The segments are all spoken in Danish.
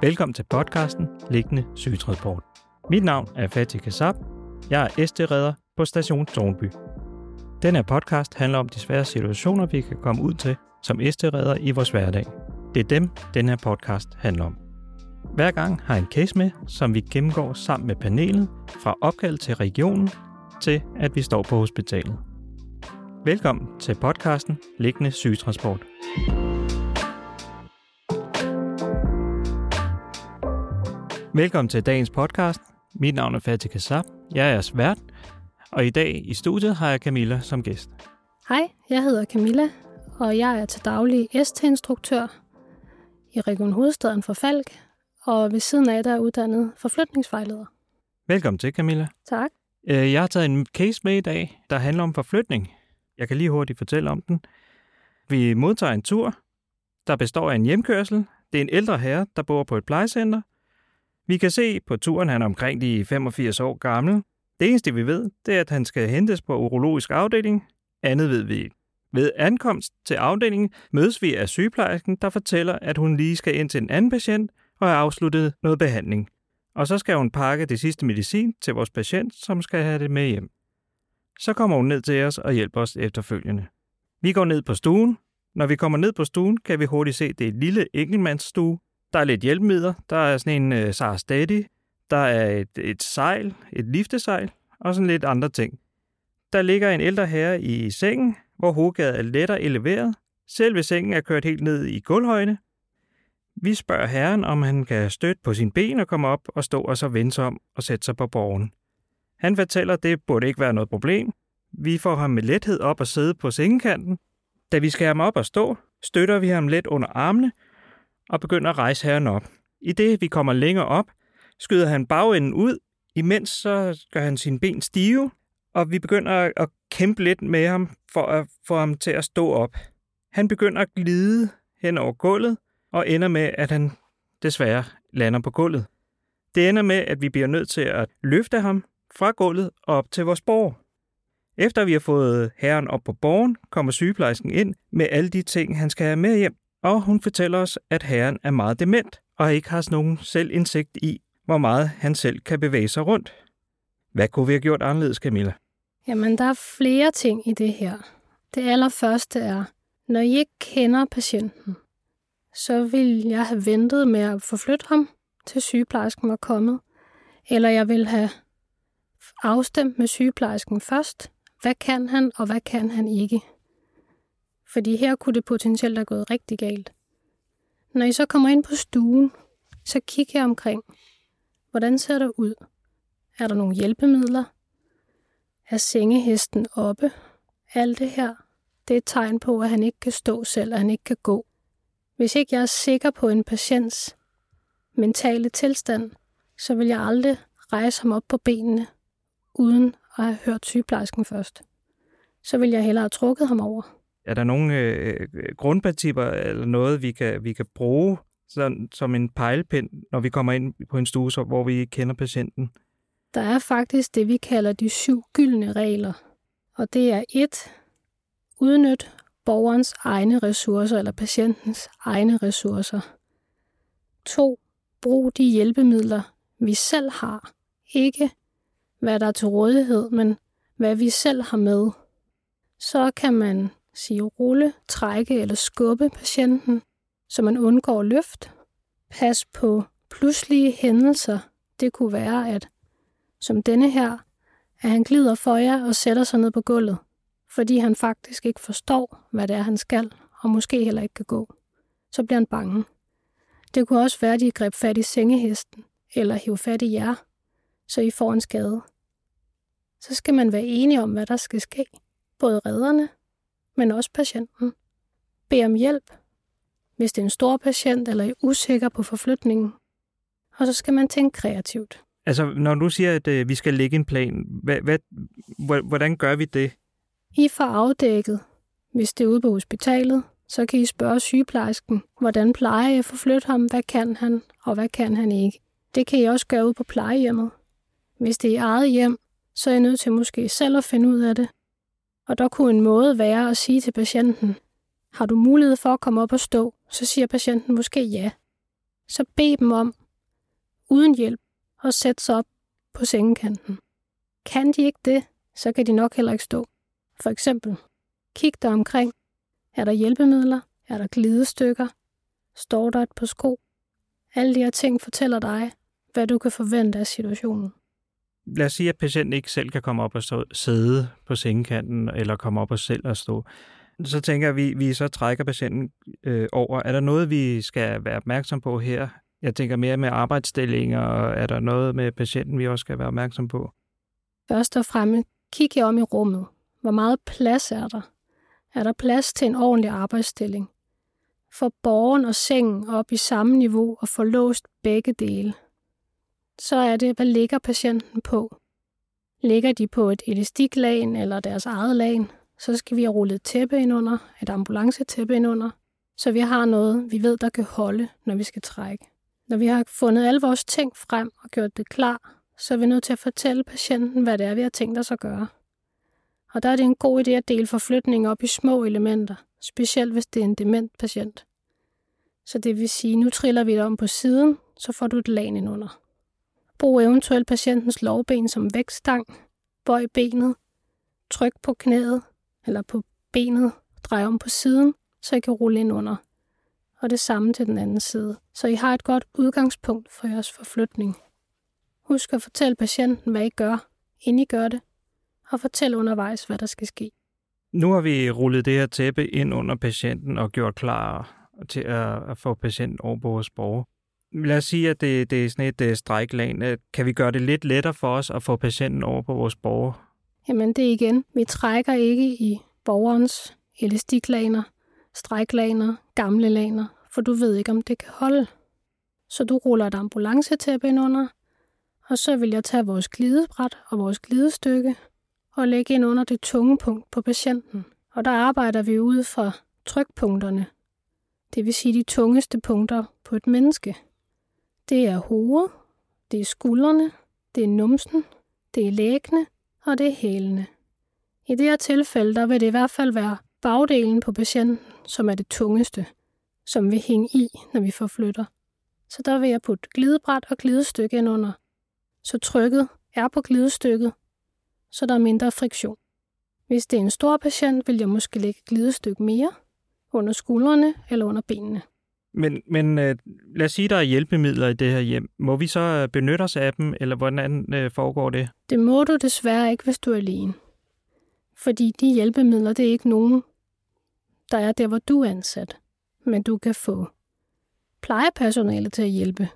Velkommen til podcasten Liggende Sygetransport. Mit navn er Fatih Kassab. Jeg er SD-redder på station Tornby. Den her podcast handler om de svære situationer, vi kan komme ud til som SD-redder i vores hverdag. Det er dem, den her podcast handler om. Hver gang har jeg en case med, som vi gennemgår sammen med panelet, fra opkald til regionen til at vi står på hospitalet. Velkommen til podcasten Liggende Sygetransport. Velkommen til dagens podcast. Mit navn er Fatih Kassab. Jeg er jeres vært, og i dag i studiet har jeg Camilla som gæst. Hej, jeg hedder Camilla, og jeg er til daglig ST-instruktør i Region Hovedstaden for Falk, og ved siden af der er uddannet forflytningsvejleder. Velkommen til, Camilla. Tak. Øh, Jeg har taget en case med i dag, der handler om forflytning. Jeg kan lige hurtigt fortælle om den. Vi modtager en tur, der består af en hjemkørsel. Det er en ældre herre, der bor på et plejecenter. Vi kan se på turen, han er omkring de 85 år gammel. Det eneste, vi ved, det er, at han skal hentes på urologisk afdeling. Andet ved vi ikke. Ved ankomst til afdelingen mødes vi af sygeplejersken, der fortæller, at hun lige skal ind til en anden patient og have afsluttet noget behandling. Og så skal hun pakke det sidste medicin til vores patient, som skal have det med hjem. Så kommer hun ned til os og hjælper os efterfølgende. Vi går ned på stuen. Når vi kommer ned på stuen, kan vi hurtigt se, at det er et lille enkeltmandsstue. Der er lidt hjælpemidler. Der er sådan en øh, Sara Steady. Der er et, et sejl, et liftesejl og sådan lidt andre ting. Der ligger en ældre herre i sengen, hvor hovedgaden er lettere eleveret. Selve sengen er kørt helt ned i gulvhøjde. Vi spørger herren, om han kan støtte på sin ben og komme op og stå og så vende sig om og sætte sig på borgen. Han fortæller, at det burde ikke være noget problem. Vi får ham med lethed op og sidde på sengekanten. Da vi skal have ham op og stå, støtter vi ham let under armene og begynder at rejse herren op. I det vi kommer længere op, skyder han bagenden ud, imens så gør han sine ben stive, og vi begynder at kæmpe lidt med ham for at få ham til at stå op. Han begynder at glide hen over gulvet, og ender med, at han desværre lander på gulvet. Det ender med, at vi bliver nødt til at løfte ham fra gulvet og op til vores borg. Efter vi har fået herren op på borgen, kommer sygeplejersken ind med alle de ting, han skal have med hjem, og hun fortæller os, at herren er meget dement og ikke har nogen selvindsigt i, hvor meget han selv kan bevæge sig rundt. Hvad kunne vi have gjort anderledes, Camilla? Jamen, der er flere ting i det her. Det allerførste er, når I ikke kender patienten, så vil jeg have ventet med at forflytte ham, til sygeplejersken var kommet. Eller jeg vil have afstemt med sygeplejersken først. Hvad kan han, og hvad kan han ikke? Fordi her kunne det potentielt have gået rigtig galt. Når I så kommer ind på stuen, så kig her omkring. Hvordan ser det ud? Er der nogle hjælpemidler? Er sengehesten oppe? Alt det her, det er et tegn på, at han ikke kan stå selv, og han ikke kan gå. Hvis ikke jeg er sikker på en patients mentale tilstand, så vil jeg aldrig rejse ham op på benene, uden at have hørt sygeplejersken først. Så vil jeg hellere have trukket ham over. Er der nogle øh, øh grundprincipper eller noget, vi kan, vi kan bruge sådan, som en pejlepind, når vi kommer ind på en stue, så, hvor vi ikke kender patienten? Der er faktisk det, vi kalder de syv gyldne regler. Og det er et, udnyt borgerens egne ressourcer eller patientens egne ressourcer. 2. Brug de hjælpemidler, vi selv har. Ikke hvad der er til rådighed, men hvad vi selv har med. Så kan man sige rulle, trække eller skubbe patienten, så man undgår løft. Pas på pludselige hændelser. Det kunne være, at som denne her, at han glider for jer og sætter sig ned på gulvet fordi han faktisk ikke forstår, hvad det er, han skal, og måske heller ikke kan gå. Så bliver han bange. Det kunne også være, at de greb fat i sengehesten, eller hive fat i jer, så I får en skade. Så skal man være enige om, hvad der skal ske. Både redderne, men også patienten. Bed om hjælp, hvis det er en stor patient eller er usikker på forflytningen. Og så skal man tænke kreativt. Altså, når du siger, at øh, vi skal lægge en plan, hvad, hvad, hvordan gør vi det? I får afdækket, hvis det er ude på hospitalet, så kan I spørge sygeplejersken, hvordan plejer jeg at forflytte ham, hvad kan han, og hvad kan han ikke. Det kan I også gøre ud på plejehjemmet. Hvis det er i eget hjem, så er I nødt til måske selv at finde ud af det. Og der kunne en måde være at sige til patienten, har du mulighed for at komme op og stå, så siger patienten måske ja. så bed dem om, uden hjælp, at sætte sig op på sengekanten. Kan de ikke det, så kan de nok heller ikke stå. For eksempel, kig dig omkring. Er der hjælpemidler? Er der glidestykker? Står der et på sko? Alle de her ting fortæller dig, hvad du kan forvente af situationen. Lad os sige, at patienten ikke selv kan komme op og stå, sidde på sengekanten, eller komme op og selv og stå. Så tænker vi, vi så trækker patienten øh, over. Er der noget, vi skal være opmærksom på her? Jeg tænker mere med arbejdsstillinger, og er der noget med patienten, vi også skal være opmærksom på? Først og fremmest, kig jer om i rummet. Hvor meget plads er der? Er der plads til en ordentlig arbejdsstilling? Få borgen og sengen op i samme niveau og få låst begge dele. Så er det, hvad ligger patienten på? Ligger de på et elastiklagen eller deres eget lagen, så skal vi have rullet tæppe ind under, et ambulancetæppe ind under, så vi har noget, vi ved, der kan holde, når vi skal trække. Når vi har fundet alle vores ting frem og gjort det klar, så er vi nødt til at fortælle patienten, hvad det er, vi har tænkt os at gøre. Og der er det en god idé at dele forflytningen op i små elementer, specielt hvis det er en dement patient. Så det vil sige, nu triller vi det om på siden, så får du et lag ind under. Brug eventuelt patientens lovben som vækstang. bøj benet, tryk på knæet eller på benet, drej om på siden, så I kan rulle ind under. Og det samme til den anden side, så I har et godt udgangspunkt for jeres forflytning. Husk at fortælle patienten, hvad I gør, inden I gør det, og fortæl undervejs, hvad der skal ske. Nu har vi rullet det her tæppe ind under patienten og gjort klar til at, at få patienten over på vores borger. Lad os sige, at det, det er sådan et uh, stræklag. Øh, kan vi gøre det lidt lettere for os at få patienten over på vores borger? Jamen det igen, vi trækker ikke i borgerens elastiklaner, stræklaner, gamle laner, for du ved ikke, om det kan holde. Så du ruller et ambulancetæppe ind under, og så vil jeg tage vores glidebræt og vores glidestykke og lægge ind under det tunge punkt på patienten. Og der arbejder vi ud fra trykpunkterne, det vil sige de tungeste punkter på et menneske. Det er hovedet, det er skuldrene, det er numsen, det er læggene og det er hælene. I det her tilfælde, der vil det i hvert fald være bagdelen på patienten, som er det tungeste, som vil hænge i, når vi forflytter. Så der vil jeg putte glidebræt og glidestykke ind under, så trykket er på glidestykket, så der er mindre friktion. Hvis det er en stor patient, vil jeg måske lægge glidestykke mere under skuldrene eller under benene. Men, men øh, lad os sige, der er hjælpemidler i det her hjem. Må vi så øh, benytte os af dem, eller hvordan øh, foregår det? Det må du desværre ikke, hvis du er alene. Fordi de hjælpemidler, det er ikke nogen, der er der, hvor du er ansat. Men du kan få plejepersonale til at hjælpe.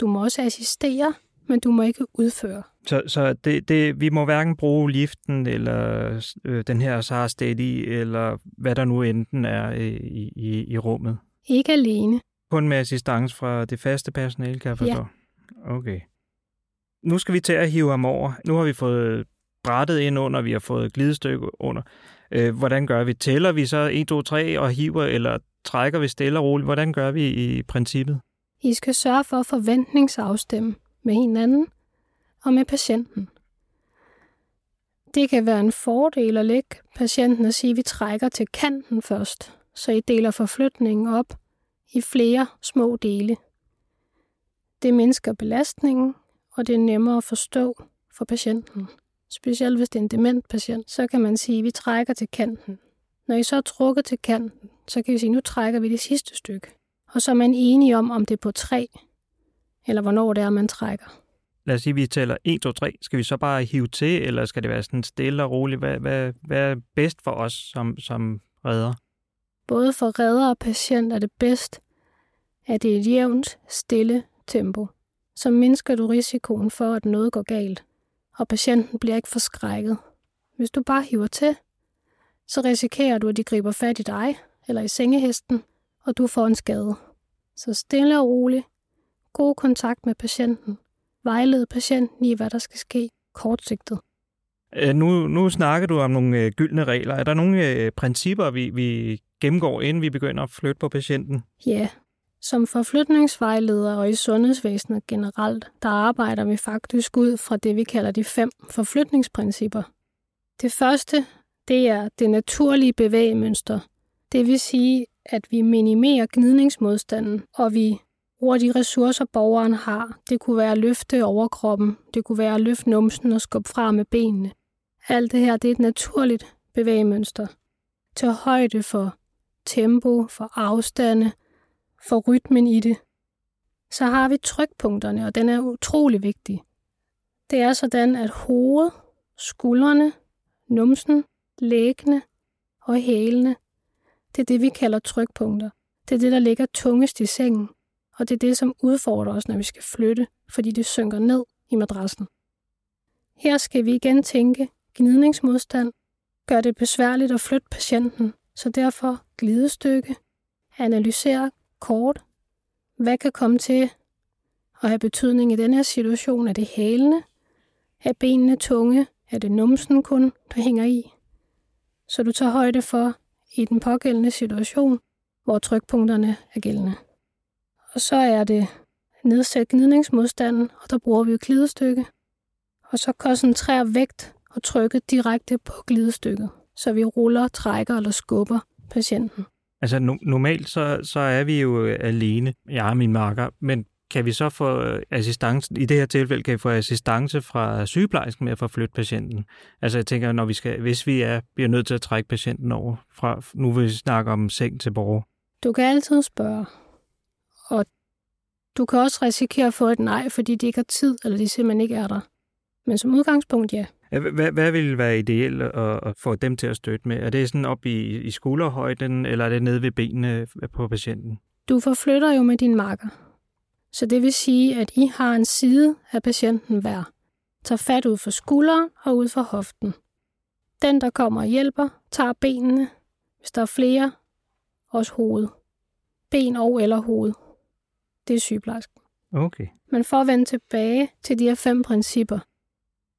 Du må også assistere, men du må ikke udføre. Så, så det, det, vi må hverken bruge liften, eller øh, den her SAR Steady, eller hvad der nu enten er i, i, i rummet? Ikke alene. Kun med assistance fra det faste personale, kan jeg forstå? Ja. Okay. Nu skal vi til at hive ham over. Nu har vi fået brættet ind under, vi har fået glidestykke under. Øh, hvordan gør vi? Tæller vi så 1, 2, 3 og hiver, eller trækker vi stille og roligt? Hvordan gør vi i princippet? I skal sørge for at forventningsafstemme med hinanden og med patienten. Det kan være en fordel at lægge patienten og sige, at vi trækker til kanten først, så I deler forflytningen op i flere små dele. Det mindsker belastningen, og det er nemmere at forstå for patienten. Specielt hvis det er en dement patient, så kan man sige, at vi trækker til kanten. Når I så er trukket til kanten, så kan vi sige, at nu trækker vi det sidste stykke. Og så er man enige om, om det er på tre, eller hvornår det er, man trækker. Lad os sige, at vi tæller 1, 2, 3. Skal vi så bare hive til, eller skal det være sådan stille og roligt? Hvad, hvad, hvad er bedst for os som, som redder? Både for redder og patient er det bedst, at det er et jævnt, stille tempo. Så mindsker du risikoen for, at noget går galt, og patienten bliver ikke forskrækket. Hvis du bare hiver til, så risikerer du, at de griber fat i dig eller i sengehesten, og du får en skade. Så stille og roligt, god kontakt med patienten, vejled patienten i, hvad der skal ske kortsigtet. Øh, nu, nu snakker du om nogle øh, gyldne regler. Er der nogle øh, principper, vi, vi gennemgår, inden vi begynder at flytte på patienten? Ja, som forflytningsvejleder og i sundhedsvæsenet generelt, der arbejder vi faktisk ud fra det, vi kalder de fem forflytningsprincipper. Det første, det er det naturlige bevægemønster. Det vil sige, at vi minimerer gnidningsmodstanden, og vi bruger de ressourcer, borgeren har. Det kunne være at løfte overkroppen, det kunne være at løfte numsen og skubbe fra med benene. Alt det her det er et naturligt bevægemønster. Til højde for tempo, for afstande, for rytmen i det. Så har vi trykpunkterne, og den er utrolig vigtig. Det er sådan, at hovedet, skuldrene, numsen, læggene og hælene, det er det, vi kalder trykpunkter. Det er det, der ligger tungest i sengen, og det er det, som udfordrer os, når vi skal flytte, fordi det synker ned i madrassen. Her skal vi igen tænke gnidningsmodstand, gør det besværligt at flytte patienten, så derfor glidestykke, analysere kort, hvad kan komme til at have betydning i den her situation? Er det hælene? Er benene tunge? Er det numsen kun, der hænger i? Så du tager højde for i den pågældende situation, hvor trykpunkterne er gældende. Og så er det nedsæt gnidningsmodstanden, og der bruger vi jo glidestykke. Og så koncentrerer vægt og trykket direkte på glidestykket, så vi ruller, trækker eller skubber patienten. Altså no- normalt så, så er vi jo alene, jeg og min marker, men kan vi så få assistance, i det her tilfælde kan vi få assistance fra sygeplejersken med at forflytte patienten? Altså jeg tænker, når vi skal, hvis vi er, bliver nødt til at trække patienten over, fra, nu vil vi snakke om seng til borger. Du kan altid spørge, og du kan også risikere at få et nej, fordi de ikke har tid, eller de simpelthen ikke er der. Men som udgangspunkt, ja. Hvad, hvad vil være ideelt at, at få dem til at støtte med? Er det sådan op i, i skulderhøjden, eller er det nede ved benene på patienten? Du forflytter jo med din marker. Så det vil sige, at I har en side af patienten hver. Tag fat ud for skulderen og ud for hoften. Den, der kommer og hjælper, tager benene. Hvis der er flere, også hoved. Ben og eller hoved. Det er sygeplejersken. Okay. Men for at vende tilbage til de her fem principper,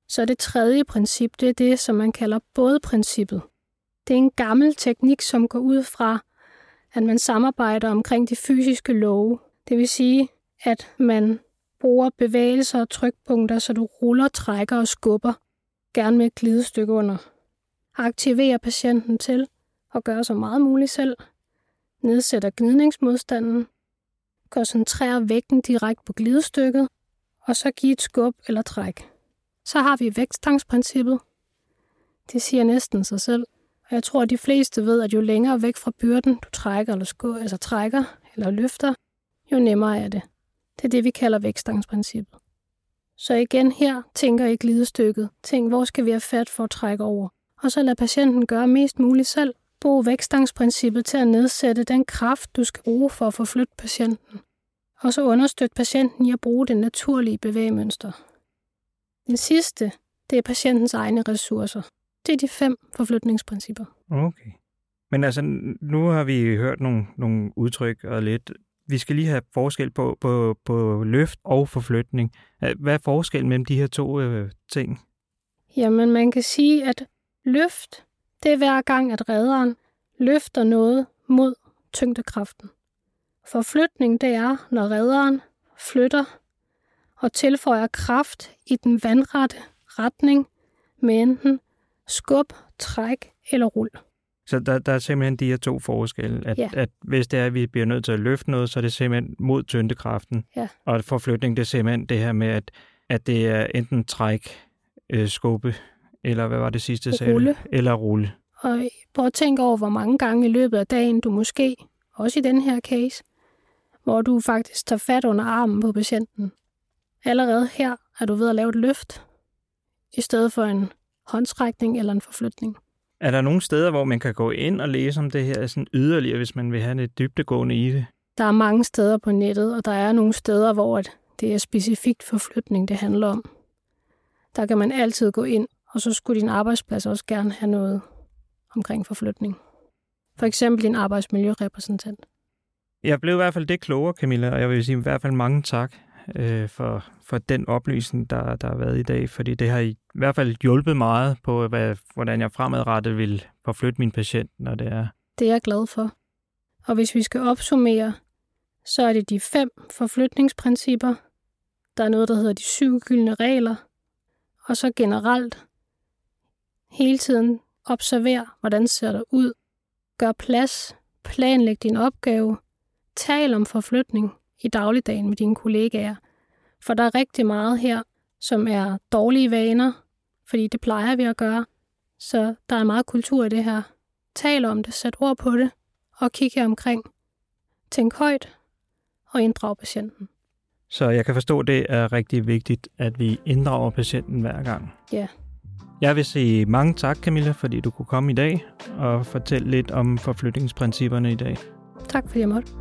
så det tredje princip, det er det, som man kalder både-princippet. Det er en gammel teknik, som går ud fra, at man samarbejder omkring de fysiske love. Det vil sige, at man bruger bevægelser og trykpunkter, så du ruller, trækker og skubber, gerne med et glidestykke under. Aktiverer patienten til at gøre så meget muligt selv. Nedsætter gnidningsmodstanden. Koncentrerer vægten direkte på glidestykket, og så giver et skub eller træk. Så har vi vægtstangsprincippet. Det siger næsten sig selv. Og jeg tror, at de fleste ved, at jo længere væk fra byrden du trækker eller, skub, altså trækker eller løfter, jo nemmere er det. Det er det, vi kalder vækstangsprincippet. Så igen her tænker I glidestykket. Tænk, hvor skal vi have fat for at trække over? Og så lad patienten gøre mest muligt selv. Brug vækstangsprincippet til at nedsætte den kraft, du skal bruge for at forflytte patienten. Og så understøtte patienten i at bruge det naturlige bevægemønster. Den sidste, det er patientens egne ressourcer. Det er de fem forflytningsprincipper. Okay. Men altså, nu har vi hørt nogle, nogle udtryk og lidt. Vi skal lige have forskel på, på, på løft og forflytning. Hvad er forskellen mellem de her to øh, ting? Jamen, man kan sige, at løft, det er hver gang, at redderen løfter noget mod tyngdekraften. Forflytning, det er, når redderen flytter og tilføjer kraft i den vandrette retning med enten skub, træk eller rul. Så der, der er simpelthen de her to forskelle, at, Ja. at hvis det er, at vi bliver nødt til at løfte noget, så er det simpelthen mod tyndekraften. Ja. Og forflytning, det er simpelthen det her med, at, at det er enten træk, øh, skubbe, eller hvad var det sidste, sagde? Rulle. Eller rulle. Og prøv at tænke over, hvor mange gange i løbet af dagen du måske, også i den her case, hvor du faktisk tager fat under armen på patienten. Allerede her er du ved at lave et løft, i stedet for en håndtrækning eller en forflytning. Er der nogle steder, hvor man kan gå ind og læse om det her sådan yderligere, hvis man vil have lidt dybdegående i det? Der er mange steder på nettet, og der er nogle steder, hvor det er specifikt forflytning, det handler om. Der kan man altid gå ind, og så skulle din arbejdsplads også gerne have noget omkring forflytning. For eksempel din arbejdsmiljørepræsentant. Jeg blev i hvert fald det klogere, Camilla, og jeg vil sige i hvert fald mange tak øh, for, for den oplysning, der, der har været i dag, fordi det har i hvert fald hjulpet meget på, hvad, hvordan jeg fremadrettet vil forflytte min patient, når det er. Det er jeg glad for. Og hvis vi skal opsummere, så er det de fem forflytningsprincipper. Der er noget, der hedder de syv gyldne regler. Og så generelt hele tiden observer, hvordan ser det ud. Gør plads. Planlæg din opgave. Tal om forflytning i dagligdagen med dine kollegaer. For der er rigtig meget her, som er dårlige vaner, fordi det plejer vi at gøre. Så der er meget kultur i det her. Tal om det, sæt ord på det, og kig her omkring. Tænk højt, og inddrag patienten. Så jeg kan forstå, at det er rigtig vigtigt, at vi inddrager patienten hver gang. Ja. Jeg vil sige mange tak, Camilla, fordi du kunne komme i dag og fortælle lidt om forflytningsprincipperne i dag. Tak fordi jeg måtte.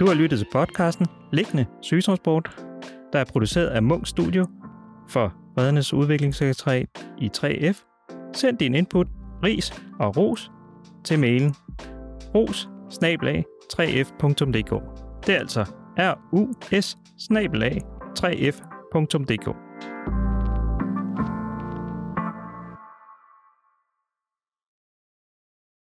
Du har lyttet til podcasten Liggende Sygetransport, der er produceret af Munk Studio for Redernes Udviklingssekretariat i 3F. Send din input, ris og ros til mailen ros 3f.dk. Det er altså r u s 3f.dk.